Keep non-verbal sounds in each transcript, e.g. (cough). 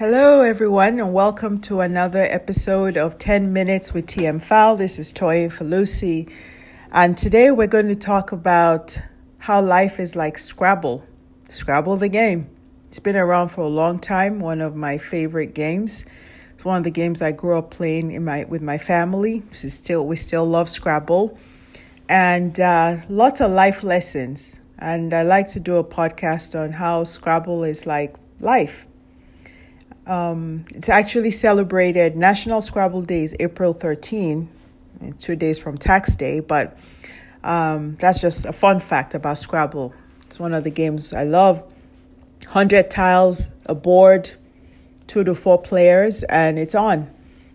Hello, everyone, and welcome to another episode of 10 Minutes with TM Fal. This is Toy Falusi, and today we're going to talk about how life is like Scrabble. Scrabble the game. It's been around for a long time, one of my favorite games. It's one of the games I grew up playing in my with my family. still we still love Scrabble, and uh, lots of life lessons. And I like to do a podcast on how Scrabble is like life um, it's actually celebrated National Scrabble Days, April 13, two days from tax day, but um, that's just a fun fact about Scrabble. It's one of the games I love. 100 tiles, a board, two to four players, and it's on.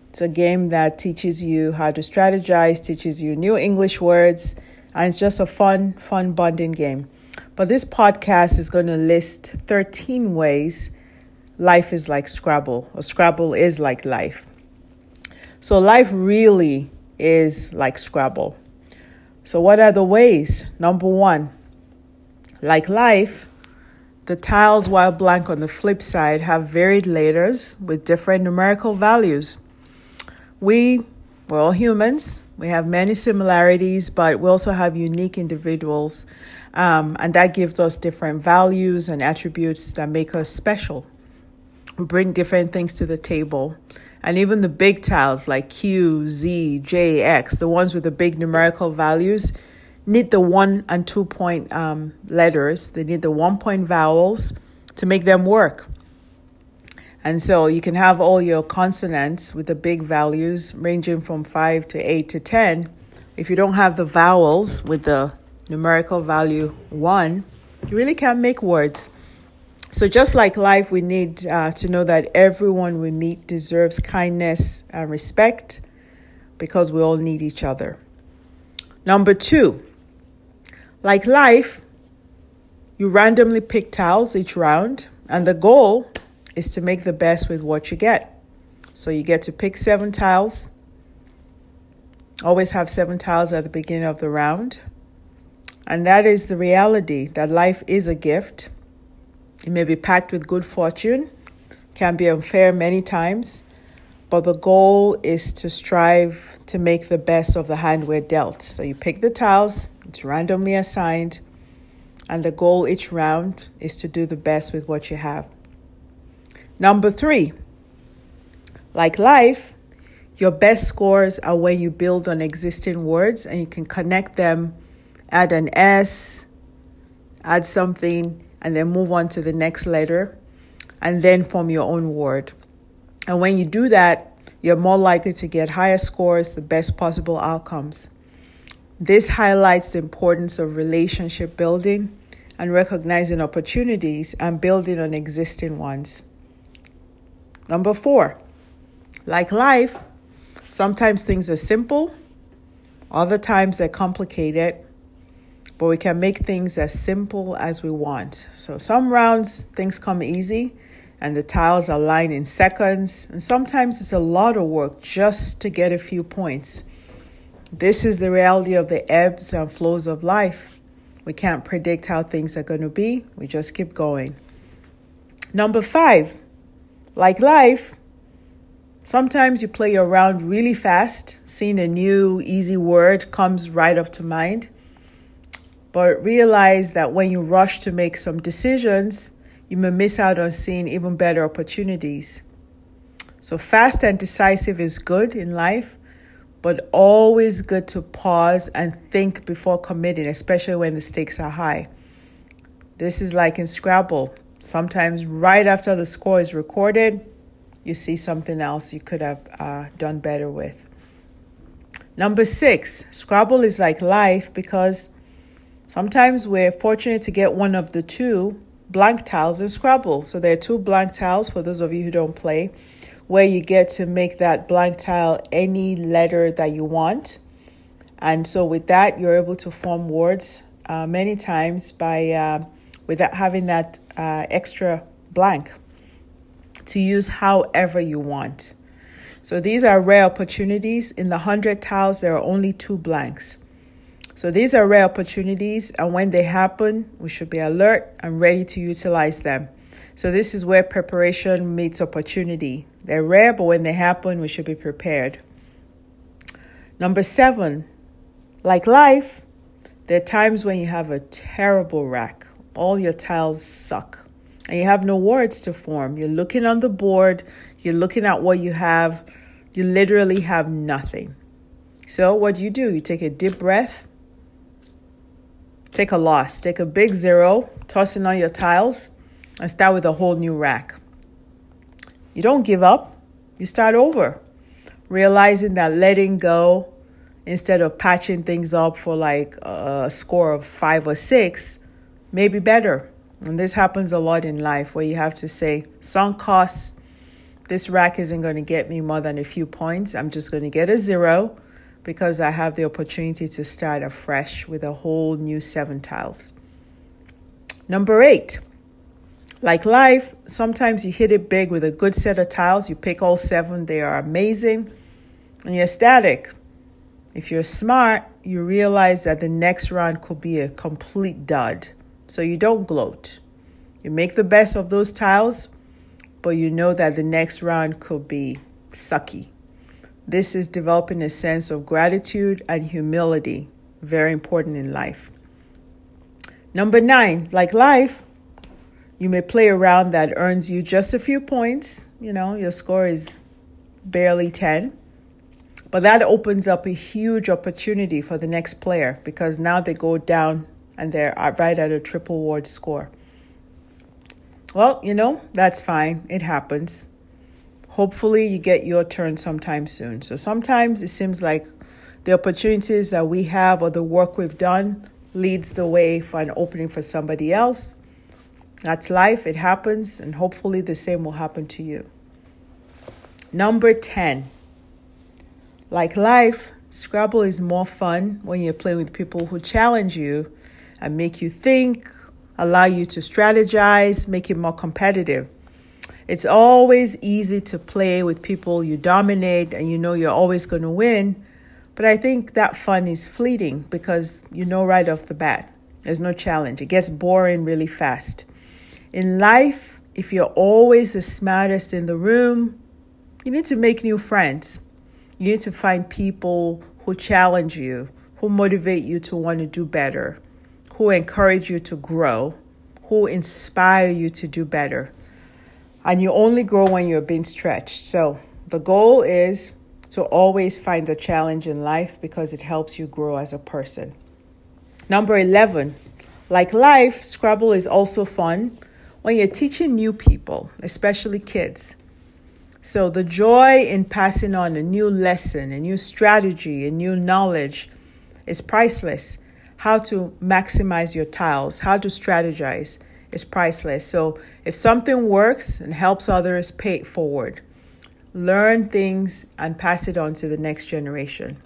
It's a game that teaches you how to strategize, teaches you new English words, and it's just a fun, fun bonding game. But this podcast is going to list 13 ways life is like Scrabble, or Scrabble is like life. So life really is like Scrabble. So, what are the ways? Number one, like life, the tiles, while blank on the flip side, have varied letters with different numerical values. We, we're all humans. We have many similarities, but we also have unique individuals. Um, and that gives us different values and attributes that make us special bring different things to the table. And even the big tiles like Q, Z, J, X, the ones with the big numerical values, need the one and two point um, letters. They need the one point vowels to make them work. And so you can have all your consonants with the big values ranging from 5 to 8 to 10. If you don't have the vowels with the numerical value 1, you really can't make words. So, just like life, we need uh, to know that everyone we meet deserves kindness and respect because we all need each other. Number two, like life, you randomly pick tiles each round, and the goal is to make the best with what you get. So, you get to pick seven tiles. Always have seven tiles at the beginning of the round. And that is the reality that life is a gift it may be packed with good fortune, can be unfair many times, but the goal is to strive to make the best of the hand we're dealt. So you pick the tiles, it's randomly assigned, and the goal each round is to do the best with what you have. Number three, like life, your best scores are when you build on existing words and you can connect them, add an S, add something, and then move on to the next letter and then form your own word. And when you do that, you're more likely to get higher scores, the best possible outcomes. This highlights the importance of relationship building and recognizing opportunities and building on existing ones. Number four, like life, sometimes things are simple, other times they're complicated, but we can make things as simple as we want. So some rounds things come easy and the tiles align in seconds, and sometimes it's a lot of work just to get a few points. This is the reality of the ebbs and flows of life. We can't predict how things are going to be, we just keep going. Number five, like life, sometimes you play your round really fast, seeing a new easy word comes right up to mind. But realize that when you rush to make some decisions, you may miss out on seeing even better opportunities. So, fast and decisive is good in life, but always good to pause and think before committing, especially when the stakes are high. This is like in Scrabble. Sometimes, right after the score is recorded, you see something else you could have uh, done better with. Number six, Scrabble is like life because Sometimes we're fortunate to get one of the two blank tiles in Scrabble. So there are two blank tiles for those of you who don't play, where you get to make that blank tile any letter that you want. And so with that, you're able to form words uh, many times by uh, without having that uh, extra blank to use however you want. So these are rare opportunities. In the 100 tiles, there are only two blanks. So these are rare opportunities, and when they happen, we should be alert and ready to utilize them. So, this is where preparation meets opportunity. They're rare, but when they happen, we should be prepared. Number seven, like life, there are times when you have a terrible rack. All your tiles suck and you have no words to form. You're looking on the board, you're looking at what you have, you literally have nothing. So, what do you do? You take a deep breath, take a loss, take a big zero, toss in all your tiles, and start with a whole new rack. You don't give up, you start over, realizing that letting go instead of patching things up for like a score of five or six may be better. And this happens a lot in life where you have to say, sunk costs, this rack isn't going to get me more than a few points. I'm just going to get a zero because I have the opportunity to start afresh with a whole new seven tiles. Number eight, like life, sometimes you hit it big with a good set of tiles. You pick all seven, they are amazing, and you're ecstatic. If you're smart, you realize that the next round could be a complete dud. So you don't gloat. You make the best of those tiles, but you know that the next round could be sucky. This is developing a sense of gratitude and humility, very important in life. Number nine, like life, you may play around that earns you just a few points. You know, your score is barely 10. But that opens up a huge opportunity for the next player because now they go down and they're right at a triple word score. Well, you know, that's fine. It happens. Hopefully, you get your turn sometime soon. So sometimes it seems like the opportunities that we have or the work we've done leads the way for an opening for somebody else. That's life, it happens, and hopefully the same will happen to you. Number 10. Like life, Scrabble is more fun when you're playing with people who challenge you and make you think, allow you to strategize, make it more competitive. It's always easy to play with people you dominate and you know you're always going to win. But I think that fun is fleeting because you know right off the bat, there's no challenge. It gets boring really fast. In life, if you're always the smartest in the room, you need to make new friends. You need to find people who challenge you, who motivate you to want to do better who encourage you to grow, who inspire you to do better. And you only grow when you're being stretched. So the goal is to always find the challenge in life because it helps you grow as a person. Number 11, like life, Scrabble is also fun when you're teaching new people, especially kids. So the joy in passing on a new lesson, a new strategy, a new knowledge is priceless how to maximize your tiles, how to strategize is priceless. So if something works and helps others, pay it forward. Learn things and pass it on to the next generation.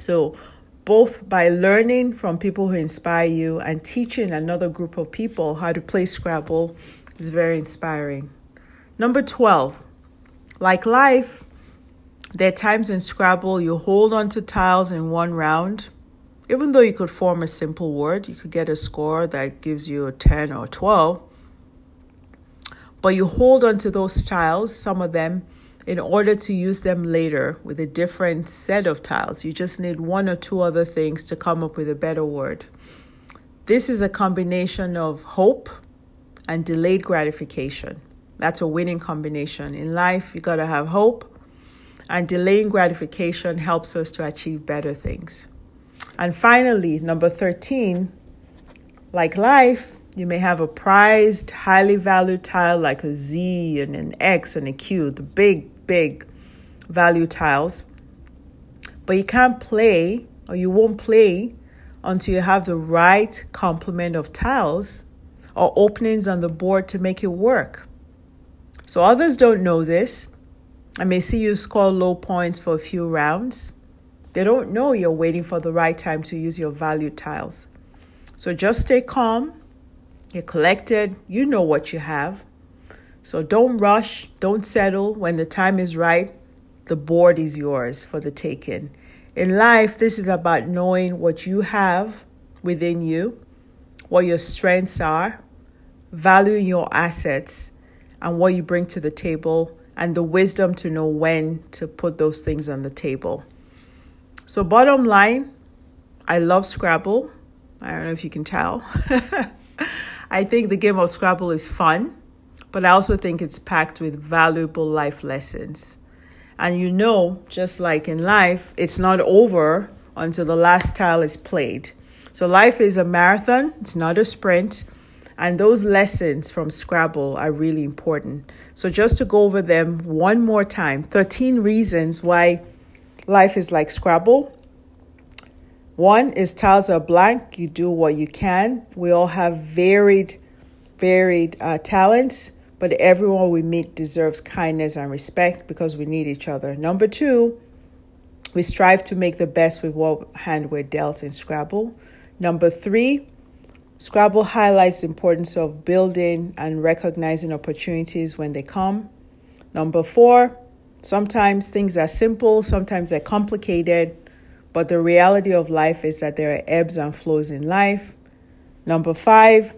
So both by learning from people who inspire you and teaching another group of people how to play Scrabble is very inspiring. Number 12, like life, there are times in Scrabble you hold on to tiles in one round even though you could form a simple word, you could get a score that gives you a 10 or 12. But you hold on to those tiles, some of them, in order to use them later with a different set of tiles. You just need one or two other things to come up with a better word. This is a combination of hope and delayed gratification. That's a winning combination. In life, you got to have hope, and delaying gratification helps us to achieve better things. And finally, number 13, like life, you may have a prized, highly valued tile like a Z and an X and a Q, the big, big value tiles. But you can't play, or you won't play, until you have the right complement of tiles or openings on the board to make it work. So others don't know this. I may see you score low points for a few rounds, they don't know you're waiting for the right time to use your value tiles. So just stay calm. You're collected. You know what you have. So don't rush. Don't settle. When the time is right, the board is yours for the taking. In life, this is about knowing what you have within you, what your strengths are, valuing your assets and what you bring to the table, and the wisdom to know when to put those things on the table. So, bottom line, I love Scrabble. I don't know if you can tell. (laughs) I think the game of Scrabble is fun, but I also think it's packed with valuable life lessons. And you know, just like in life, it's not over until the last tile is played. So life is a marathon, it's not a sprint. And those lessons from Scrabble are really important. So, just to go over them one more time 13 reasons why life is like Scrabble. One is tiles are blank, you do what you can. We all have varied, varied uh, talents, but everyone we meet deserves kindness and respect because we need each other. Number two, we strive to make the best with what hand we're dealt in Scrabble. Number three, Scrabble highlights the importance of building and recognizing opportunities when they come. Number four, sometimes things are simple, sometimes they're complicated, but the reality of life is that there are ebbs and flows in life. Number five,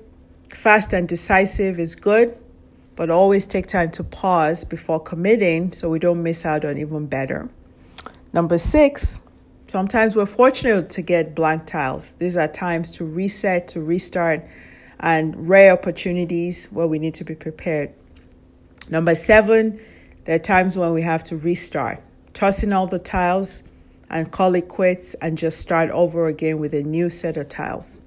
fast and decisive is good, but always take time to pause before committing so we don't miss out on even better. Number six, sometimes we're fortunate to get blank tiles. These are times to reset, to restart, and rare opportunities where we need to be prepared. Number seven, there are times when we have to restart, tossing all the tiles and call it quits and just start over again with a new set of tiles.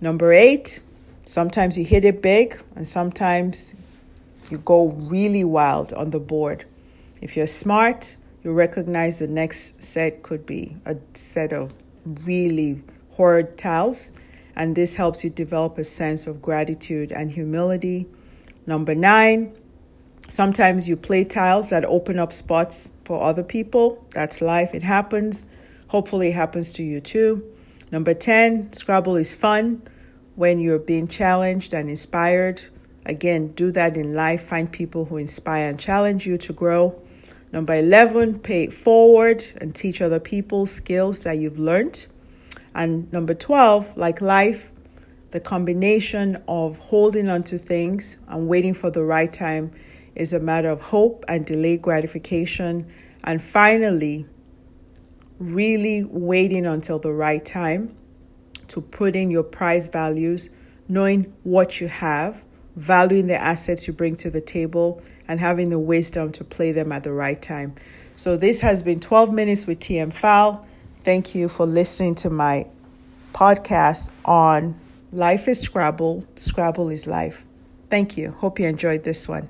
Number eight, sometimes you hit it big and sometimes you go really wild on the board. If you're smart, you recognize the next set could be a set of really horrid tiles, and this helps you develop a sense of gratitude and humility. Number nine, sometimes you play tiles that open up spots for other people. That's life, it happens. Hopefully, it happens to you too. Number 10, Scrabble is fun when you're being challenged and inspired. Again, do that in life. Find people who inspire and challenge you to grow. Number 11, pay it forward and teach other people skills that you've learned. And number 12, like life, the combination of holding on to things and waiting for the right time is a matter of hope and delayed gratification. And finally, really waiting until the right time to put in your prize values, knowing what you have valuing the assets you bring to the table, and having the wisdom to play them at the right time. So, this has been 12 Minutes with TM Fowl. Thank you for listening to my podcast on Life is Scrabble, Scrabble is Life. Thank you. Hope you enjoyed this one.